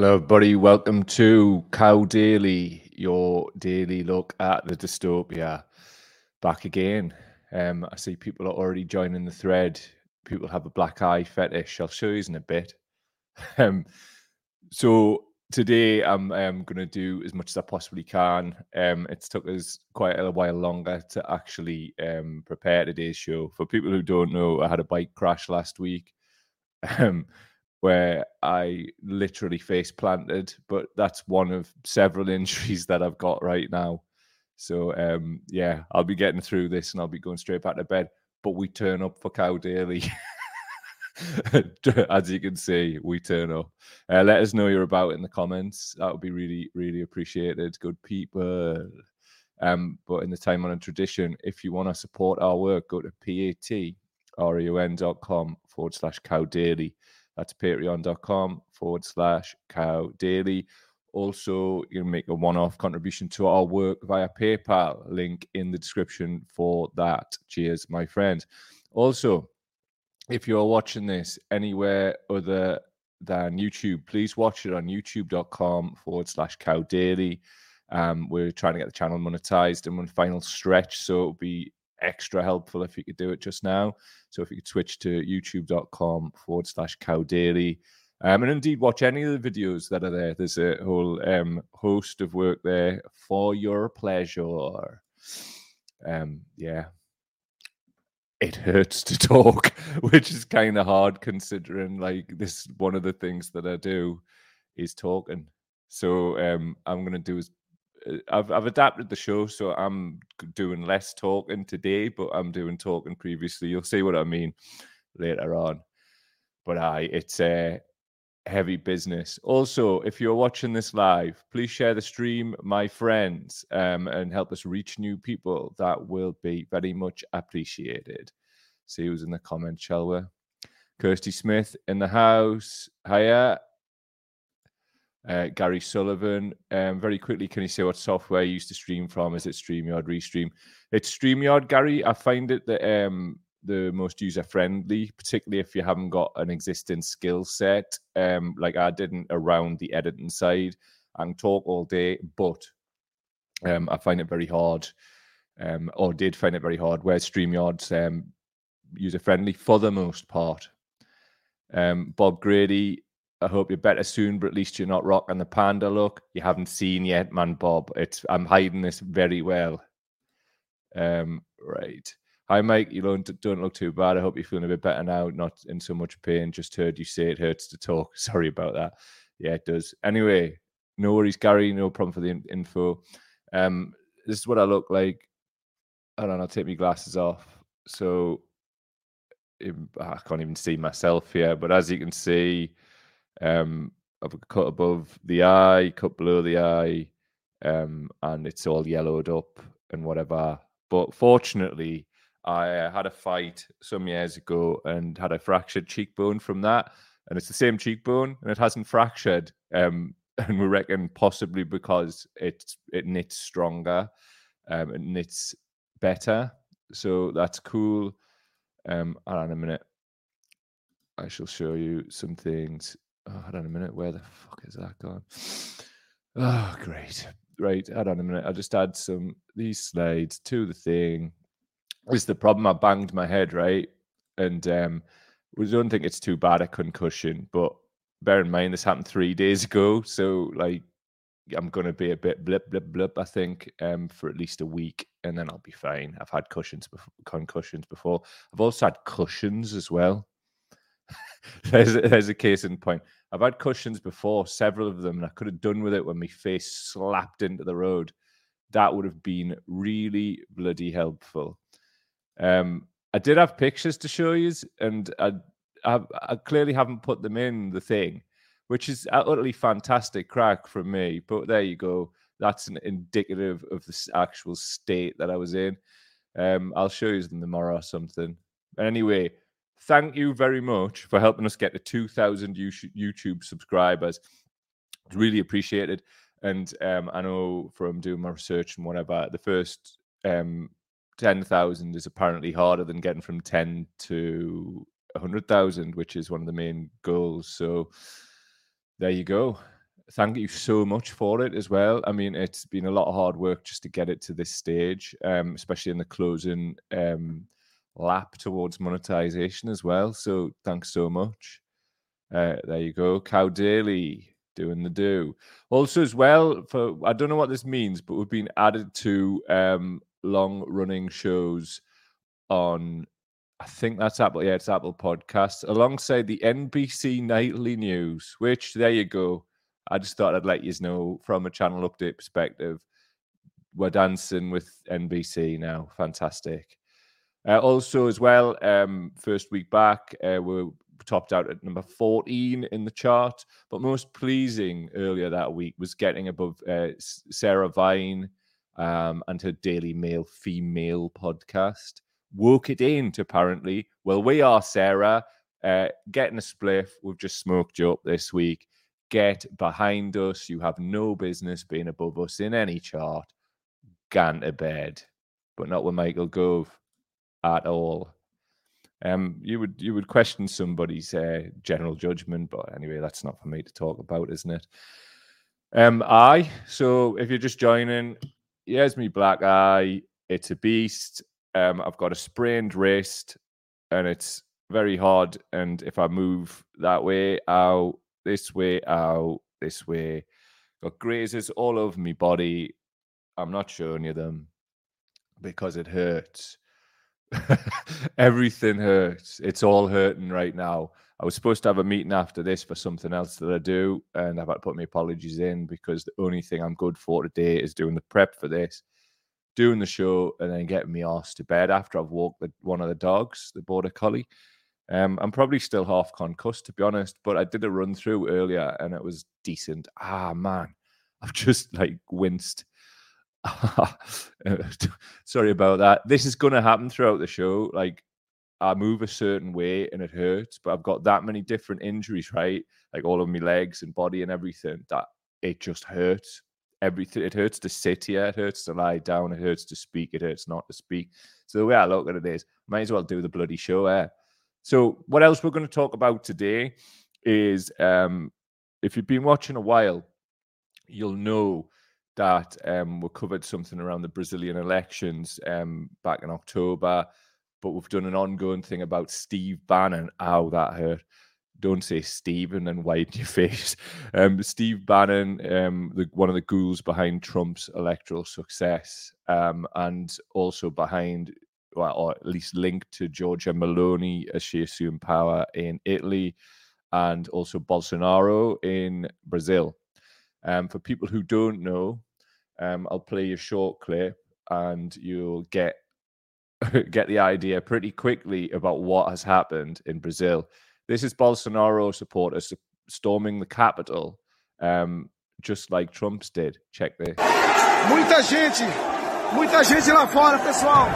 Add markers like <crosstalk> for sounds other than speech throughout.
Hello, everybody. Welcome to Cow Daily, your daily look at the dystopia. Back again. Um, I see people are already joining the thread. People have a black eye fetish. I'll show you in a bit. <laughs> Um, so today I'm, I'm going to do as much as I possibly can. Um, it's took us quite a while longer to actually um, prepare today's show. For people who don't know, I had a bike crash last week. <laughs> Um, where I literally face planted, but that's one of several <laughs> injuries that I've got right now. So um, yeah, I'll be getting through this and I'll be going straight back to bed. But we turn up for Cow Daily. <laughs> As you can see, we turn up. Uh, let us know you're about in the comments. That would be really, really appreciated. Good people. Um, but in the time on a tradition, if you want to support our work, go to patreon.com forward slash cow daily. That's patreon.com forward slash cow daily. Also, you can make a one off contribution to our work via PayPal. Link in the description for that. Cheers, my friends. Also, if you're watching this anywhere other than YouTube, please watch it on youtube.com forward slash cow daily. Um, we're trying to get the channel monetized and one final stretch, so it'll be extra helpful if you could do it just now. So if you could switch to youtube.com forward slash cow daily. Um, and indeed, watch any of the videos that are there. There's a whole um, host of work there for your pleasure. Um, yeah, it hurts to <laughs> talk, which is kind of hard considering like this one of the things that I do is talking. So um, I'm gonna do as I've I've adapted the show, so I'm doing less talking today, but I'm doing talking previously. You'll see what I mean later on. But I, it's a uh, heavy business. Also, if you're watching this live, please share the stream, my friends, um, and help us reach new people. That will be very much appreciated. See who's in the comments, shall we? Kirsty Smith in the house. Hiya. Uh, Gary Sullivan. Um, very quickly, can you say what software you used to stream from? Is it StreamYard, Restream? It's StreamYard, Gary. I find it that um, the most user friendly, particularly if you haven't got an existing skill set, um, like I didn't around the editing side. Can talk all day, but um, I find it very hard, um, or did find it very hard. Where StreamYard's um, user friendly for the most part. Um, Bob Grady, I hope you're better soon, but at least you're not rocking the panda look. You haven't seen yet, man, Bob. It's I'm hiding this very well. Um, right. Hi, Mike. You don't, don't look too bad. I hope you're feeling a bit better now, not in so much pain. Just heard you say it hurts to talk. <laughs> Sorry about that. Yeah, it does. Anyway, no worries, Gary. No problem for the info. Um, this is what I look like. I don't know. I'll take my glasses off. So I can't even see myself here, but as you can see, um, I've cut above the eye, cut below the eye, um, and it's all yellowed up and whatever. But fortunately, I uh, had a fight some years ago and had a fractured cheekbone from that, and it's the same cheekbone and it hasn't fractured. Um, <laughs> and we reckon possibly because it's it knits stronger, um, it knits better. So that's cool. Um, hold on a minute. I shall show you some things. Oh, hold on a minute. Where the fuck is that gone? <sighs> Oh, great. Right. Hold on a minute. I'll just add some these slides to the thing. This is the problem. I banged my head, right? And um, we don't think it's too bad a concussion, but bear in mind this happened three days ago. So like I'm going to be a bit blip, blip, blip, I think, um, for at least a week, and then I'll be fine. I've had cushions before, concussions before. I've also had cushions as well. <laughs> there's, there's a case in point. I've had cushions before, several of them, and I could have done with it when my face slapped into the road. That would have been really bloody helpful. Um, I did have pictures to show you, and I, I, I clearly haven't put them in the thing which is utterly fantastic crack from me. But there you go. That's an indicative of the actual state that I was in. Um, I'll show you them tomorrow or something. Anyway, thank you very much for helping us get to 2,000 YouTube subscribers. It's really appreciated. And um, I know from doing my research and whatever, the first um, 10,000 is apparently harder than getting from 10 to 100,000, which is one of the main goals. So there you go. thank you so much for it as well. I mean, it's been a lot of hard work just to get it to this stage, um, especially in the closing um, lap towards monetization as well. So thanks so much. Uh, there you go, Cow Daily doing the do. Also, as well for I don't know what this means, but we've been added to um, long running shows on. I think that's Apple. Yeah, it's Apple Podcasts alongside the NBC Nightly News. Which there you go. I just thought I'd let you know from a channel update perspective. We're dancing with NBC now. Fantastic. Uh, also, as well, um, first week back, uh, we're topped out at number 14 in the chart. But most pleasing earlier that week was getting above uh, Sarah Vine um, and her Daily Mail female podcast. Woke it in apparently, well, we are Sarah, uh, getting a spliff. We've just smoked you up this week. Get behind us. You have no business being above us in any chart. Gone to bed, but not with Michael Gove at all. Um, you would you would question somebody's uh, general judgment, but anyway, that's not for me to talk about, isn't it? Um, I so if you're just joining, here's me black eye. It's a beast. Um, I've got a sprained wrist, and it's very hard. And if I move that way, out this way, out this way, got grazes all over my body. I'm not showing you them because it hurts. <laughs> Everything hurts. It's all hurting right now. I was supposed to have a meeting after this for something else that I do, and I've had to put my apologies in because the only thing I'm good for today is doing the prep for this, doing the show, and then getting me ass to bed after I've walked the, one of the dogs, the border collie. Um, I'm probably still half concussed to be honest, but I did a run through earlier and it was decent. Ah man, I've <laughs> just like winced <laughs> sorry about that. This is going to happen throughout the show. Like, I move a certain way and it hurts, but I've got that many different injuries, right? Like all of my legs and body and everything that it just hurts. Everything it hurts to sit here, it hurts to lie down, it hurts to speak, it hurts not to speak. So the way I look at it is, might as well do the bloody show. Eh? So what else we're going to talk about today is, um, if you've been watching a while, you'll know that um, we covered something around the Brazilian elections um, back in October, but we've done an ongoing thing about Steve Bannon. Ow, that hurt. Don't say Stephen and widen your <laughs> face. Um, Steve Bannon, um, the, one of the ghouls behind Trump's electoral success, um, and also behind, well, or at least linked to Giorgia Meloni as she assumed power in Italy, and also Bolsonaro in Brazil. Um, for people who don't know, um, I'll play you a short clip, and you'll get <laughs> get the idea pretty quickly about what has happened in Brazil. This is Bolsonaro supporters storming the capital, um, just like Trump's did. Check this. Muita gente, muita gente lá fora, pessoal.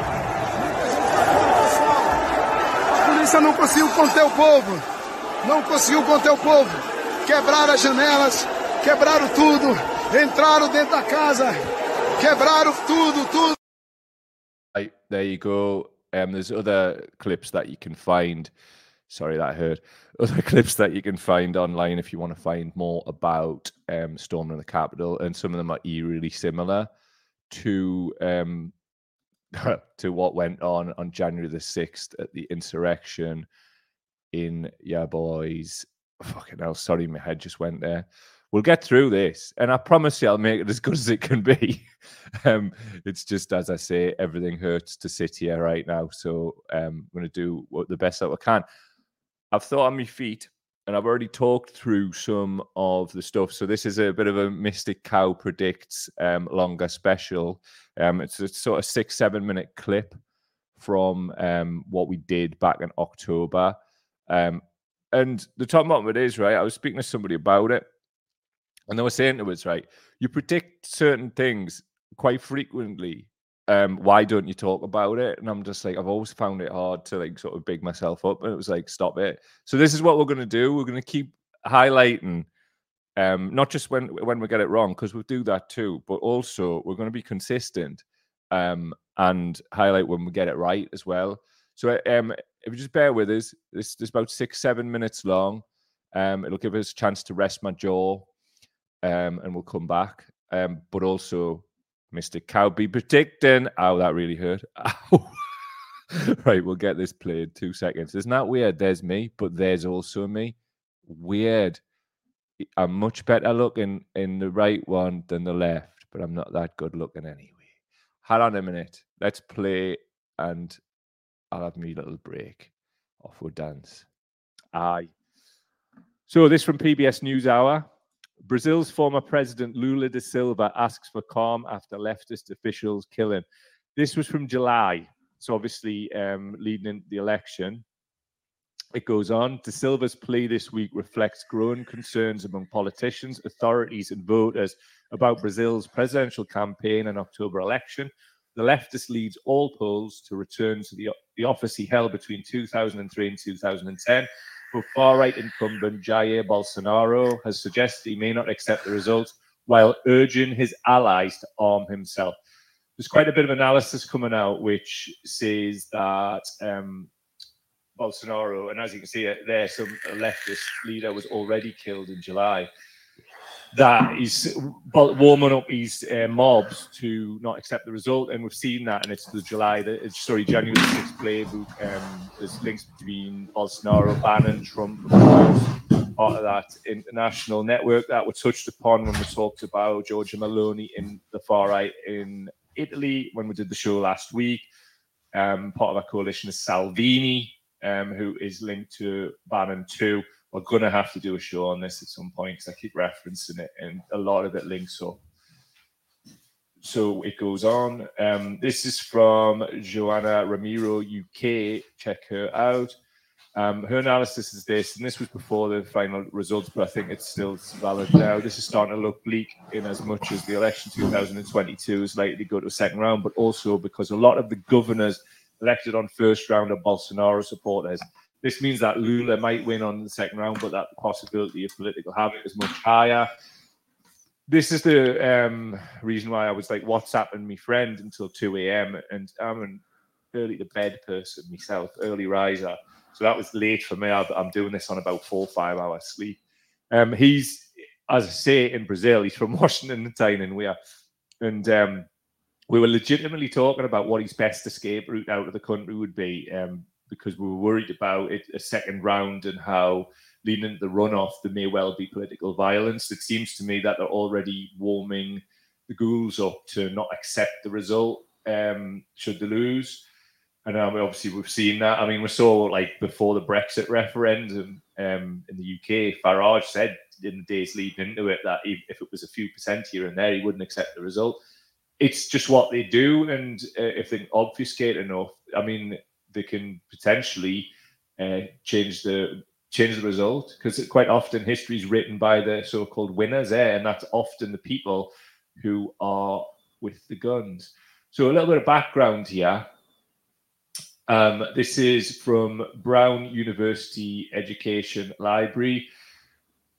A polícia não conseguiu conter o povo. Não conseguiu conter o povo. Quebraram as janelas, quebraram tudo entraram dentro da casa, quebraram tudo, tudo. There you go. Um, there's other clips that you can find. Sorry, that hurt. <laughs> Other clips that you can find online if you want to find more about um, storming the Capitol, and some of them are eerily similar to um, <laughs> to what went on on January the sixth at the insurrection in yeah boys. Fucking hell, sorry, my head just went there we'll get through this, and I promise you, I'll make it as good as it can be. <laughs> um, it's just as I say, everything hurts to sit here right now, so um, I'm going to do what, the best that I can. I've thought on my feet, and I've already talked through some of the stuff. So this is a bit of a Mystic Cow predicts um, longer special. Um, it's a sort of six, seven minute clip from um, what we did back in October. Um, and the top bottom of right. I was speaking to somebody about it, and they were saying to us, right, you predict certain things quite frequently. Um, why don't you talk about it? And I'm just like, I've always found it hard to like sort of big myself up. And it was like, stop it. So this is what we're gonna do. We're gonna keep highlighting um, not just when when we get it wrong, because we'll do that too, but also we're to be consistent um, and highlight when we get it right as well. So um, if you just bear with us, this is about six seven minutes long. Um, it'll give us a chance to rest my jaw um, and we'll come back. Um, but also, Mr. Cowby predicting. Oh, that really hurt. <laughs> right, we'll get this played. Two seconds. Isn't that weird? There's me, but there's also me. Weird. I'm much better looking in the right one than the left, but I'm not that good looking anyway. Hold on a minute. Let's play and I'll have me little break off with dance. Aye. So this from PBS NewsHour. Brazil's former president Lula da Silva asks for calm after leftist officials kill him. This was from July, so obviously um, leading into the election. It goes on. Da Silva's plea this week reflects growing concerns among politicians, authorities, and voters about Brazil's presidential campaign and October election. The leftist leads all polls to return to the, the office he held between 2003 and 2010 but far right incumbent Jair Bolsonaro has suggested he may not accept the results while urging his allies to arm himself. There's quite a bit of analysis coming out which says that um, Bolsonaro, and as you can see there, some leftist leader was already killed in July that he's warming up his uh, mobs to not accept the result, and we've seen that, and it's the July, the, sorry, January 6th playbook. Um, there's links between Bolsonaro, Bannon, Trump, part of that international network that were touched upon when we talked about Giorgia Meloni in the far right in Italy when we did the show last week. Um, part of our coalition is Salvini, um, who is linked to Bannon too we're gonna have to do a show on this at some point because I keep referencing it, and a lot of it links up. So it goes on. Um, this is from Joana Ramiro, UK. Check her out. Um, her analysis is this, and this was before the final results, but I think it's still valid now. This is starting to look bleak in as much as the election 2022 is likely to go to a second round, but also because a lot of the governors elected on first round are Bolsonaro supporters. This means that Lula might win on the second round, but that possibility of political havoc is much higher. This is the um, reason why I was like WhatsApping my friend until 2 a.m. And I'm an early to bed person myself, early riser. So that was late for me. I'm doing this on about four five hours sleep. Um, he's, as I say, in Brazil. He's from <laughs> Washington Town, and we are, and um, we were legitimately talking about what his best escape route out of the country would be. Um, because we were worried about it, a second round and how leading into the runoff there may well be political violence. It seems to me that they're already warming the ghouls up to not accept the result um, should they lose. And um, obviously we've seen that. I mean, we saw like before the Brexit referendum um, in the UK, Farage said in the days leading into it that if it was a few percent here and there, he wouldn't accept the result. It's just what they do, and uh, if they obfuscate enough, I mean, they can potentially uh, change the change the result because quite often history is written by the so-called winners eh? and that's often the people who are with the guns. So a little bit of background here. Um, this is from Brown University Education Library,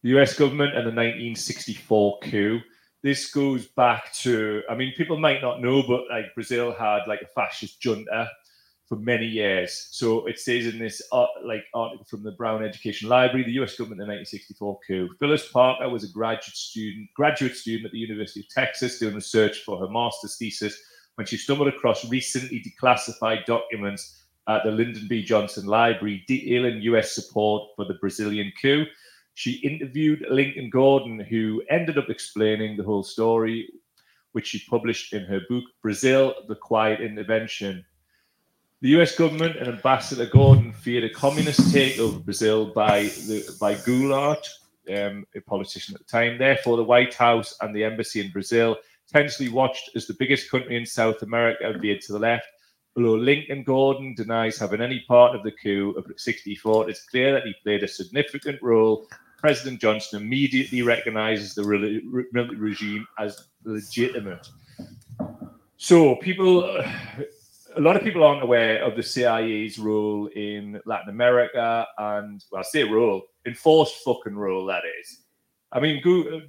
the US government and the 1964 coup. This goes back to, I mean, people might not know, but like Brazil had like a fascist junta for many years. So it says in this uh, like article from the Brown Education Library, the U.S. government in the 1964 coup. Phyllis Parker was a graduate student, graduate student at the University of Texas, doing research for her master's thesis when she stumbled across recently declassified documents at the Lyndon B. Johnson Library detailing U.S. support for the Brazilian coup. She interviewed Lincoln Gordon, who ended up explaining the whole story, which she published in her book Brazil: The Quiet Intervention the US government and Ambassador Gordon feared a communist takeover of Brazil by the by Goulart, um, a politician at the time. Therefore, the White House and the embassy in Brazil tensely watched as the biggest country in South America veered to the left. Although Lincoln Gordon denies having any part of the coup of 64, it's clear that he played a significant role. President Johnson immediately recognizes the military regime as legitimate. So people a lot of people aren't aware of the CIA's role in Latin America and, well, I say role, enforced fucking role, that is. I mean, go,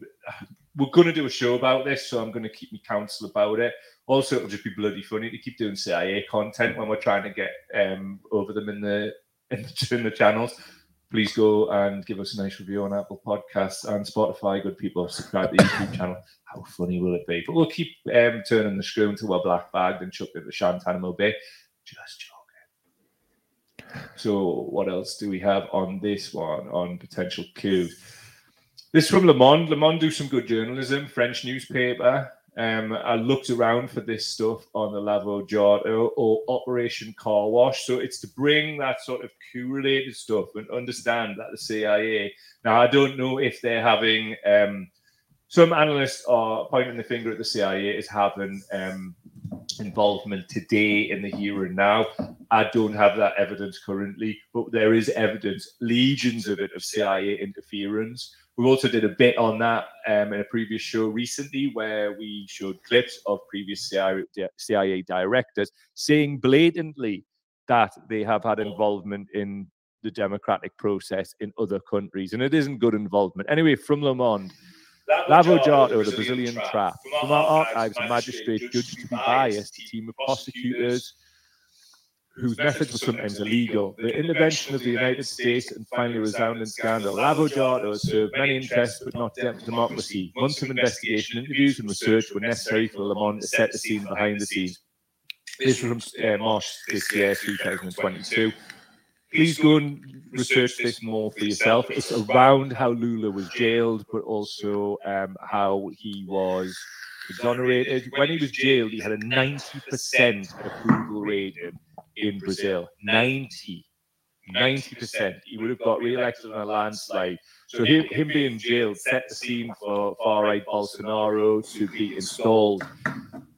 we're going to do a show about this, so I'm going to keep me counsel about it. Also, it'll just be bloody funny to keep doing CIA content when we're trying to get um, over them in the, <laughs> in the, in the channels. Please go and give us a nice review on Apple Podcasts and Spotify. Good people, subscribe to the YouTube channel. How funny will it be? But we'll keep um, turning the screw until we're black bagged and chucked into Guantanamo Bay. Just joking. So, what else do we have on this one on potential coups? This from Le Monde. Le Monde do some good journalism, French newspaper. Um, I looked around for this stuff on the Lava Jato or Operation Car Wash. So it's to bring that sort of coup related stuff and understand that the CIA. Now, I don't know if they're having. Um, some analysts are pointing the finger at the CIA as having um, involvement today in the here and now. I don't have that evidence currently, but there is evidence, legions of it, of CIA interference. We also did a bit on that um, in a previous show recently where we showed clips of previous CIA, CIA directors saying blatantly that they have had involvement in the democratic process in other countries. And it isn't good involvement. Anyway, from Le Monde. Lava Jato, the Brazilian trap. From our archives, a magistrate judged to be biased, a team of prosecutors whose methods were sometimes illegal, the intervention of the United States, and finally resounding scandal. Lava Jato served many interests but not democracy. Months of investigation, interviews, and research were necessary for Le Monde to set the scene behind the scenes. This was from uh, March this year, 2022. Please go and research this more for yourself. It's around how Lula was jailed, but also um, how he was exonerated. When he was jailed, he had a 90% approval rating in Brazil. 90. 90%. He would have got re-elected on a landslide. So him, him being jailed set the scene for far-right Bolsonaro to be installed.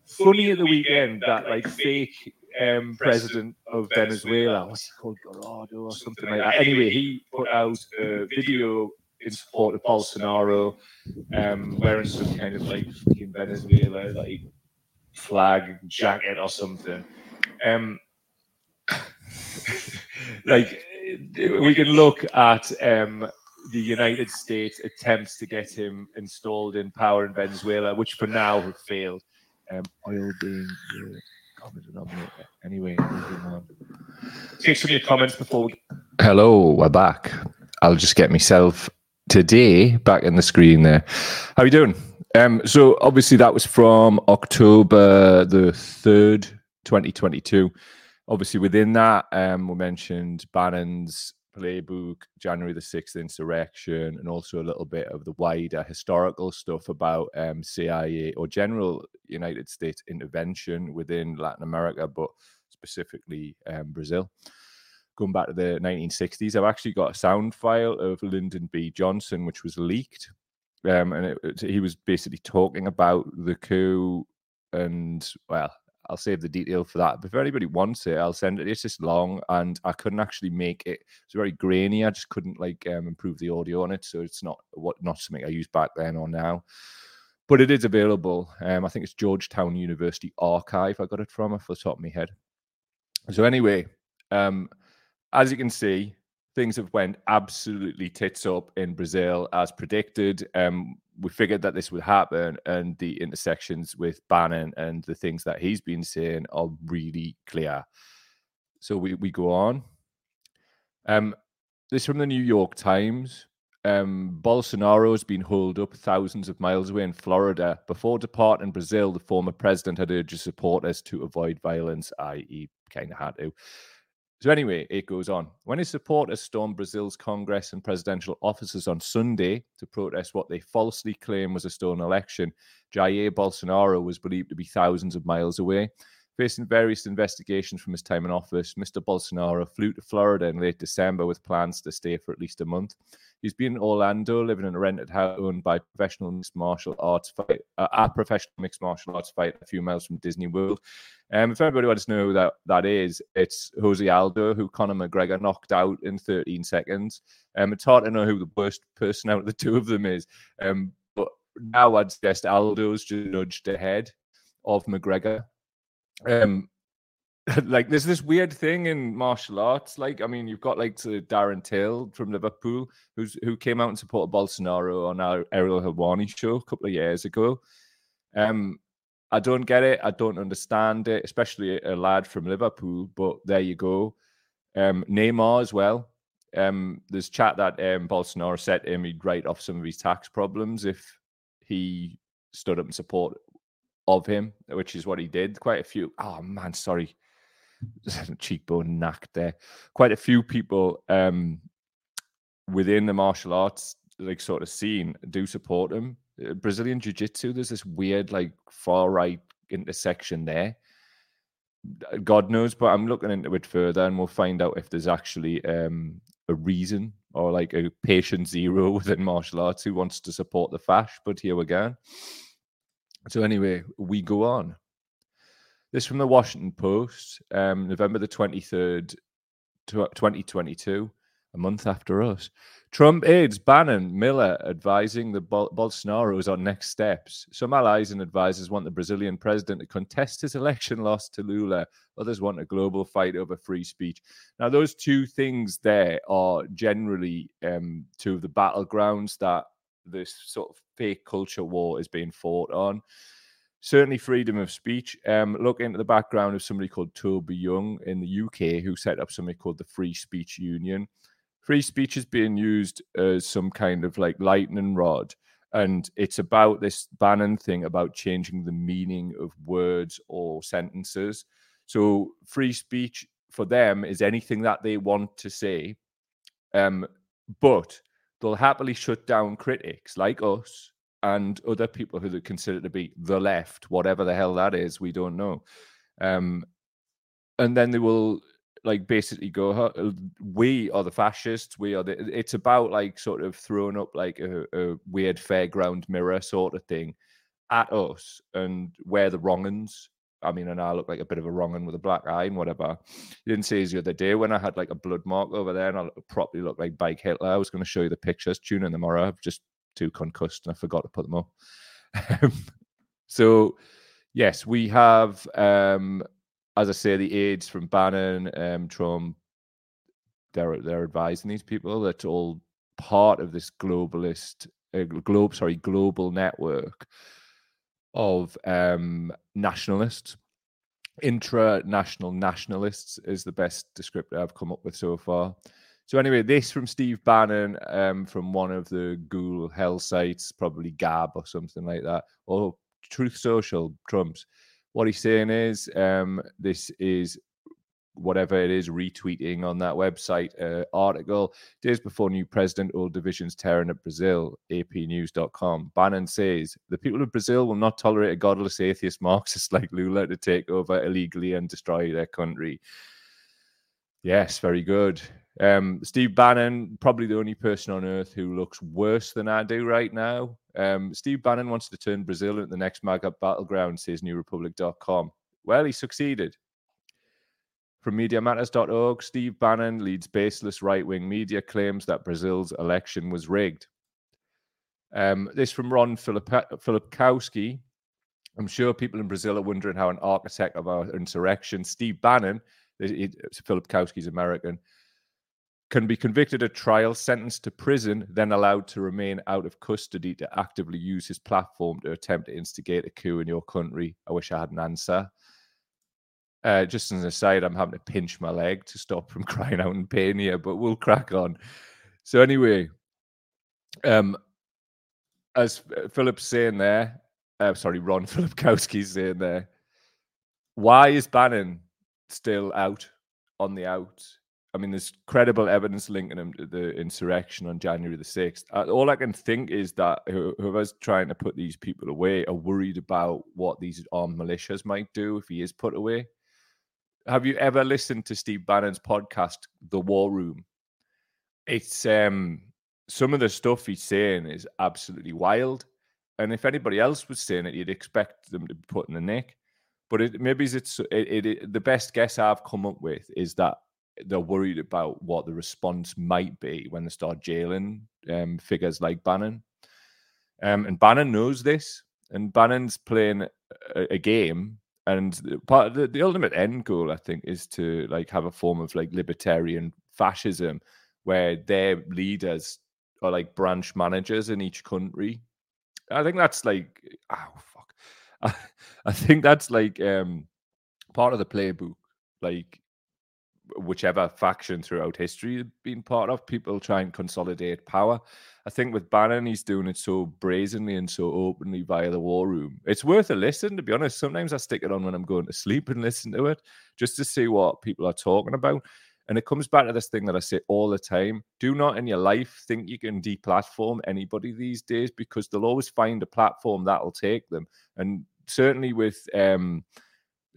Funny at the weekend that like fake um, president of Venezuela, what's he called, Guaidó or something like that. Anyway, he put out a video in support of Bolsonaro, um, wearing some kind of like fucking Venezuela like flag jacket or something. Um, <laughs> like we can look at um, the United States attempts to get him installed in power in Venezuela, which for now have failed. Um, oil being the common denominator. Anyway. Take some of your comments before we. Hello, we're back. I'll just get myself today back in the screen there. How are you doing? Um, so obviously that was from October the third, twenty twenty two obviously within that, um, we mentioned Bannon's playbook, January the 6th insurrection, and also a little bit of the wider historical stuff about um, CIA or general United States intervention within Latin America, but specifically um, Brazil. Going back to the 1960s, I've actually got a sound file of Lyndon B. Johnson, which was leaked. Um, and it, it, he was basically talking about the coup and, well, I'll save the detail for that. But if anybody wants it, I'll send it. It's just long, and I couldn't actually make it. It's very grainy. I just couldn't like um, improve the audio on it, so it's not what not something I used back then or now. But it is available. Um, I think it's Georgetown University Archive. I got it from off the top of my head. So anyway, um, as you can see, things have went absolutely tits up in Brazil as predicted. Um, we figured that this would happen, and the intersections with Bannon and the things that he's been saying are really clear. So we, we go on. Um, this from the New York Times. Um, Bolsonaro has been holed up thousands of miles away in Florida. Before departing Brazil, the former president had urged his supporters to avoid violence, i.e., kind of had to. So, anyway, it goes on. When his supporters stormed Brazil's Congress and presidential offices on Sunday to protest what they falsely claim was a stolen election, Jair Bolsonaro was believed to be thousands of miles away. Facing various investigations from his time in office, Mr. Bolsonaro flew to Florida in late December with plans to stay for at least a month. He's been in Orlando, living in a rented house owned by professional mixed martial arts fight, uh, a professional mixed martial arts fight a few miles from Disney World. Um, if everybody wants to know who that, that is, it's Jose Aldo, who Conor McGregor knocked out in 13 seconds. Um, it's hard to know who the worst person out of the two of them is. Um, but now I'd suggest Aldo's just nudged ahead of McGregor um <laughs> like there's this weird thing in martial arts. Like, I mean, you've got like to Darren Till from Liverpool, who's who came out and supported Bolsonaro on our Ariel Helwani show a couple of years ago. Um, I don't get it. I don't understand it, especially a lad from Liverpool. But there you go. Um, Neymar as well. Um, there's chat that um, Bolsonaro said to him he'd write off some of his tax problems if he stood up in support of him, which is what he did. Quite a few. Oh man, sorry, <laughs> cheekbone knacked there. Quite a few people um, within the martial arts like sort of scene do support him. Uh, Brazilian Jiu Jitsu, there's this weird like far right intersection there. God knows, but I'm looking into it further, and we'll find out if there's actually um, a reason or like a patient zero <laughs> within martial arts who wants to support the fash. But here we go. So anyway, we go on. This from the Washington Post, um, November the 23rd, 2022, a month after us. Trump aides Bannon Miller advising the Bol- Bolsonaros on next steps. Some allies and advisors want the Brazilian president to contest his election loss to Lula. Others want a global fight over free speech. Now, those two things there are generally um, two of the battlegrounds that this sort of fake culture war is being fought on. Certainly, freedom of speech. Um, look into the background of somebody called Toby Young in the UK who set up something called the Free Speech Union free speech is being used as some kind of like lightning rod. And it's about this Bannon thing about changing the meaning of words or sentences. So free speech for them is anything that they want to say. Um, but they'll happily shut down critics like us and other people who they consider to be the left, whatever the hell that is, we don't know. Um, and then they will like basically go uh, we are the fascists we are the it's about like sort of throwing up like a, a weird fairground mirror sort of thing at us and we're the wrong I mean, and I look like a bit of a wrong one with a black eye and whatever. You didn't see the other day when I had like a blood mark over there and I properly looked like Bike Hitler. I was going to show you the pictures, tune in tomorrow. I've just too concussed and I forgot to put them up. <laughs> so, yes, we have um, as I say, the aides from Bannon, um, Trump, they're they're advising these people. That's all part of this globalist, uh, globe, sorry, global network of um, nationalists. Intra-national nationalists is the best descriptor I've come up with so far. So anyway, this from Steve Bannon um, from one of the Google Hell sites, probably Gab or something like that, or Truth Social, Trump's. What he's saying is um, this is whatever it is retweeting on that website uh, article. Days before new president all divisions tearing at brazil apnews.com bannon says the people of brazil will not tolerate a godless atheist marxist like lula to take over illegally and destroy their country. Yes very good um, Steve Bannon, probably the only person on earth who looks worse than I do right now. Um, Steve Bannon wants to turn Brazil into the next MAGA battleground, says newrepublic.com. Well, he succeeded. From MediaMatters.org, Steve Bannon leads baseless right wing media claims that Brazil's election was rigged. Um, this from Ron Filipkowski. I'm sure people in Brazil are wondering how an architect of our insurrection, Steve Bannon, Filipkowski's American, can be convicted at trial, sentenced to prison, then allowed to remain out of custody to actively use his platform to attempt to instigate a coup in your country? I wish I had an answer. Uh, just as an aside, I'm having to pinch my leg to stop from <laughs> crying out in pain here, but we'll crack on. So anyway, um, as Philip's saying there, uh, sorry, Ron <laughs> Filipkowski's saying there, why is Bannon still out on the out? I mean, there's credible evidence linking the insurrection on January the 6th. Uh, all I can think is that whoever's trying to put these people away are worried about what these armed militias might do if he is put away. Have you ever listened to Steve Bannon's podcast, The War Room? It's um, some of the stuff he's saying is absolutely wild. And if anybody else was saying it, you'd expect them to be put in the neck. But it, maybe it's it, it, it, the best guess I've come up with is that they're worried about what the response might be when they start jailing um, figures like Bannon. Um, and Bannon knows this, and Bannon's playing a, a game. And part the, the ultimate end goal, I think, is to like have a form of like libertarian fascism, where their leaders are like branch managers in each country. I think that's like, oh fuck, I, <laughs> I think that's like um part of the playbook. Like whichever faction throughout history been part of. People try and consolidate power. I think with Bannon, he's doing it so brazenly and so openly via the war room. It's worth a listen, to be honest. Sometimes I stick it on when I'm going to sleep and listen to it just to see what people are talking about. And it comes back to this thing that I say all the time do not in your life think you can deplatform anybody these days because they'll always find a platform that'll take them. And certainly with, um,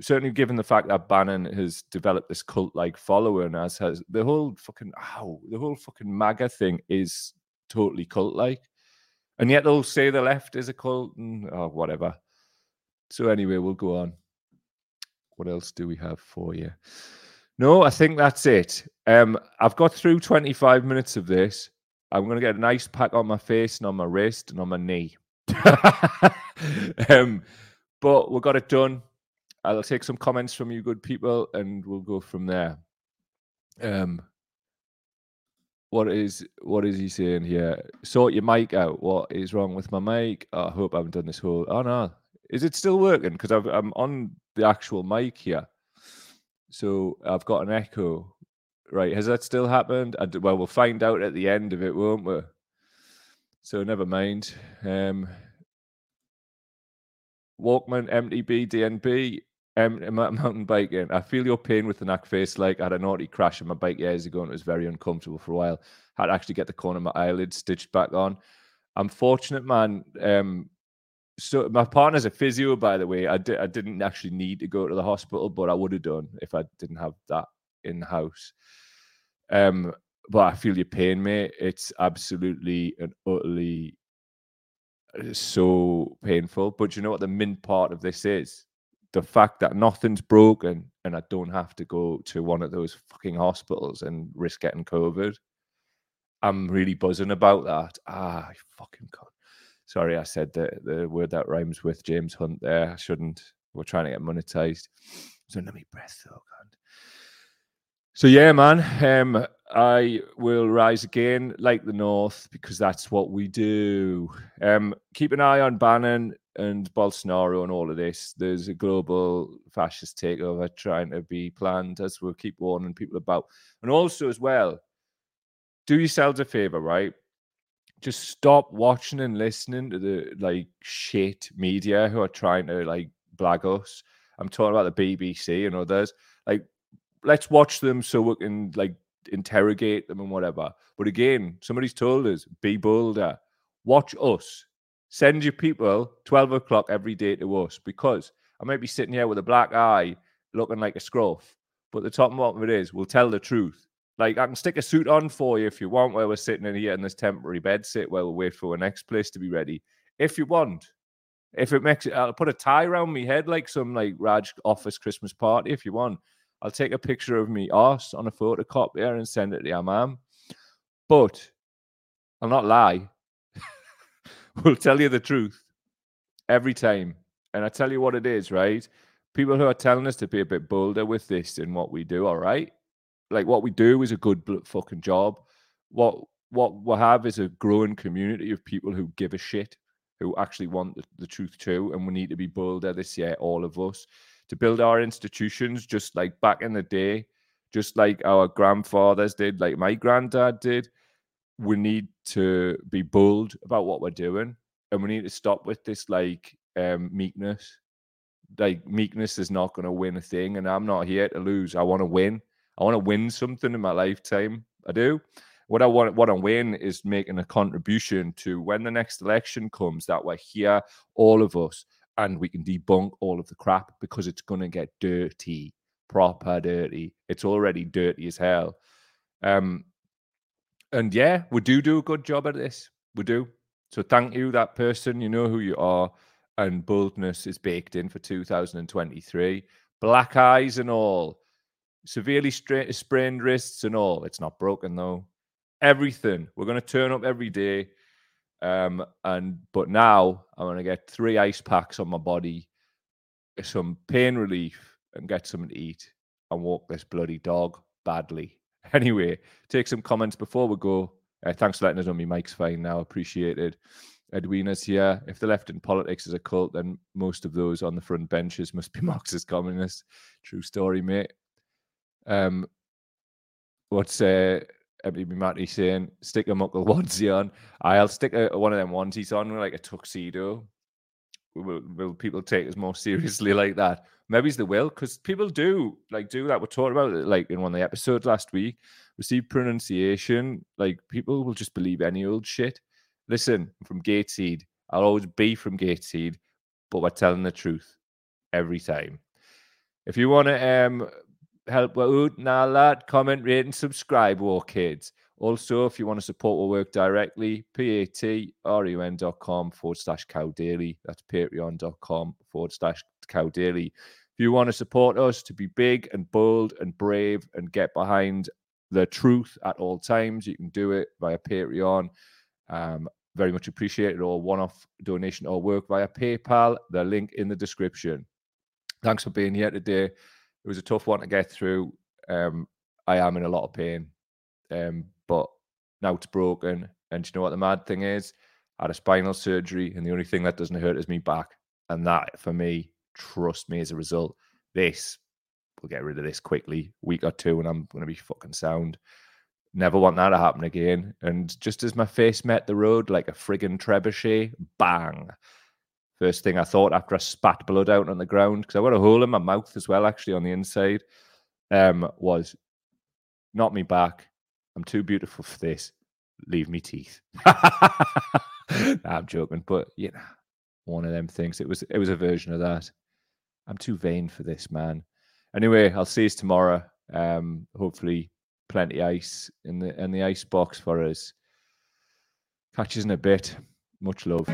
certainly given the fact that Bannon has developed this cult like following, as has the whole fucking ow, the whole fucking MAGA thing is totally cult like. And yet they'll say the left is a cult and oh, whatever. So anyway, we'll go on. What else do we have for you? No, I think that's it. Um, I've got through 25 minutes of this. I'm going to get a nice pack on my face and on my wrist and on my knee. <laughs> um, but we got it done. I'll take some comments from you, good people, and we'll go from there. Um, what is what is he saying here? Sort your mic out. What is wrong with my mic? Oh, I hope I haven't done this whole. Oh no, is it still working? Because I'm on the actual mic here, so I've got an echo. Right, has that still happened? Well, we'll find out at the end of it, won't we? So never mind. Um, Walkman, MTB, DNB um, <laughs> mountain biking. I feel your pain with the knack face. Like I had a naughty crash on my bike years ago, and it was very uncomfortable for a while. I Had to actually get the corner of my eyelid stitched back on. I'm fortunate, man. Um, so my partner's a physio, by the way. I did. I didn't actually need to go to the hospital, but I would have done if I didn't have that in the house. Um, but I feel your pain, mate. It's absolutely and utterly uh, so painful. But you know what the mint part of this is? The fact that nothing's broken and I don't have to go to one of those fucking hospitals and risk getting COVID. I'm really buzzing about that. Ah, fucking God. Sorry, I said the, the word that rhymes with James Hunt there. I shouldn't. We're trying to get monetized. So let me breath though, God. So yeah, man. Um, I will rise again like the North because that's what we do. Um, keep an eye on Bannon and Bolsonaro and all of this. There's a global fascist takeover trying to be planned as we'll keep warning people about. And also, as well, do yourselves a favor, right? Just stop watching and listening to the like shit media who are trying to like blag us. I'm talking about the BBC and others. Like, let's watch them so we can like interrogate them and whatever. But again, somebody's told us be bolder. Watch us. Send your people 12 o'clock every day to us because I might be sitting here with a black eye looking like a scruff. But the top of it is, we'll tell the truth. Like, I can stick a suit on for you if you want, while we're sitting in here in this temporary bed sit while we wait for our next place to be ready. If you want. If it makes it, I'll put a tie around my head like some like Raj office Christmas party if you want. I'll take a picture of me arse on a photocopier and send it to your mum. But I'll not lie. <laughs> we'll tell you the truth every time. And I tell you what it is, right? People who are telling us to be a bit bolder with this and what we do, all right? Like what we do is a good fucking job. What what we have is a growing community of people who give a shit, who actually want the, the truth too. And we need to be bolder this year, all of us to build our institutions just like back in the day, just like our grandfathers did, like my granddad did. We need to be bold about what we're doing, and we need to stop with this like um, meekness. Like meekness is not going to win a thing, and I'm not here to lose. I want to win. I want to win something in my lifetime. I do. What I want, what I win is making a contribution to when the next election comes. That we're here, all of us, and we can debunk all of the crap because it's going to get dirty, proper dirty. It's already dirty as hell. Um, and yeah, we do do a good job at this. We do. So thank you, that person. You know who you are. And boldness is baked in for 2023. Black eyes and all. Severely stra- sprained wrists and all. It's not broken though. Everything. We're going to turn up every day. Um, and but now I'm gonna get three ice packs on my body, some pain relief, and get something to eat and walk this bloody dog badly. <laughs> Anyway, take some comments before we go. Uh, thanks for letting us know my mic's fine now. Appreciated. Edwina's here. If the left in politics is a cult, then most of those on the front benches <laughs> must be Marxist communists. True story, mate. Um, what's uh, Emily Matty saying? Stick a muckle onesie on. I'll stick a, one of them onesies on like a tuxedo. Will, will people take us more <laughs> seriously like that? Maybe they will, because people do like do that. We're talking about it like in one of the episodes last week. Receive pronunciation. Like people will just believe any old shit. Listen, I'm from Gateshead. I'll always be from Gateshead, but we're telling the truth every time. If you want to um, help out all that, comment, rate, and subscribe, war kids. Also, if you want to support our work directly, patreon.com forward slash cow daily. That's patreon.com forward slash cow daily. If you want to support us to be big and bold and brave and get behind the truth at all times, you can do it via Patreon. Um, very much appreciated or one-off donation or work via PayPal. The link in the description. Thanks for being here today. It was a tough one to get through. Um, I am in a lot of pain, um, but now it's broken. And you know what the mad thing is? I had a spinal surgery, and the only thing that doesn't hurt is me back. And that, for me, trust me, as a result, this we'll get rid of this quickly, week or two, and I'm going to be fucking sound. Never want that to happen again. And just as my face met the road like a friggin' trebuchet, bang. First thing I thought after I spat blood out on the ground, because I got a hole in my mouth as well, actually, on the inside, um, was not me back. I'm too beautiful for this. Leave me teeth. <laughs> nah, I'm joking, but you know, one of them things. It was it was a version of that. I'm too vain for this, man. Anyway, I'll see you tomorrow. Um, hopefully plenty ice in the in the ice box for us. Catches in a bit. Much love.